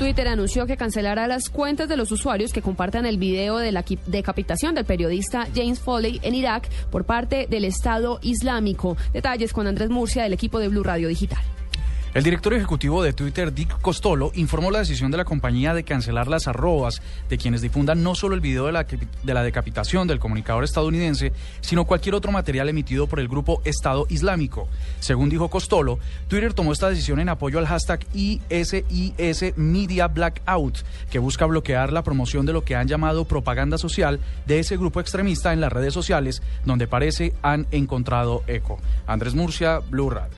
Twitter anunció que cancelará las cuentas de los usuarios que compartan el video de la decapitación del periodista James Foley en Irak por parte del Estado Islámico. Detalles con Andrés Murcia del equipo de Blue Radio Digital. El director ejecutivo de Twitter, Dick Costolo, informó la decisión de la compañía de cancelar las arrobas de quienes difundan no solo el video de la, de la decapitación del comunicador estadounidense, sino cualquier otro material emitido por el grupo Estado Islámico. Según dijo Costolo, Twitter tomó esta decisión en apoyo al hashtag ISIS Media Blackout, que busca bloquear la promoción de lo que han llamado propaganda social de ese grupo extremista en las redes sociales, donde parece han encontrado eco. Andrés Murcia, Blue Radio.